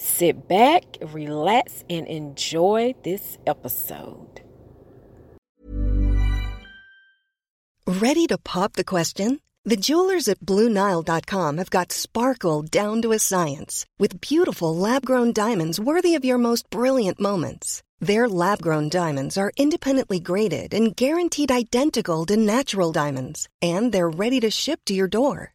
Sit back, relax, and enjoy this episode. Ready to pop the question? The jewelers at BlueNile.com have got sparkle down to a science with beautiful lab grown diamonds worthy of your most brilliant moments. Their lab grown diamonds are independently graded and guaranteed identical to natural diamonds, and they're ready to ship to your door.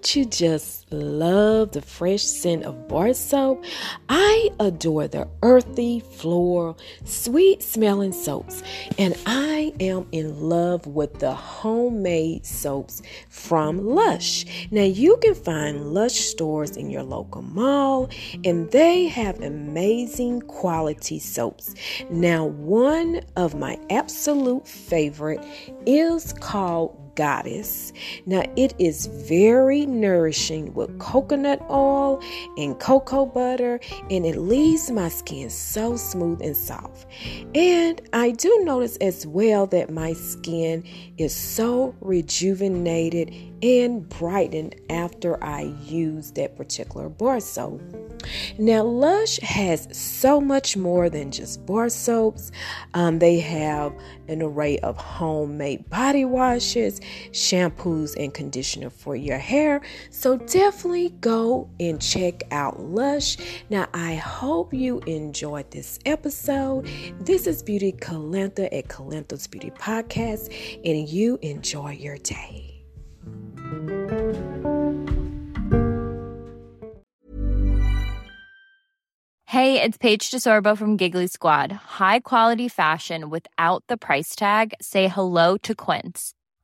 Don't you just love the fresh scent of bar soap? I adore the earthy, floral, sweet smelling soaps, and I am in love with the homemade soaps from Lush. Now, you can find Lush stores in your local mall, and they have amazing quality soaps. Now, one of my absolute favorite is called goddess. Now, it is very nourishing with coconut oil and cocoa butter, and it leaves my skin so smooth and soft. And I do notice as well that my skin is so rejuvenated and brightened after I use that particular bar soap. Now, Lush has so much more than just bar soaps. Um, they have an array of homemade body washes, shampoos, and conditioner for your hair. So definitely go and check out Lush. Now, I hope you enjoyed this episode. This is Beauty Calantha at Calantha's Beauty Podcast, and you enjoy your day. Hey, it's Paige DeSorbo from Giggly Squad. High quality fashion without the price tag. Say hello to Quince.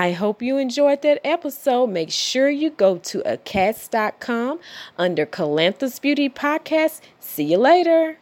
I hope you enjoyed that episode. Make sure you go to acast.com under Calantha's Beauty Podcast. See you later.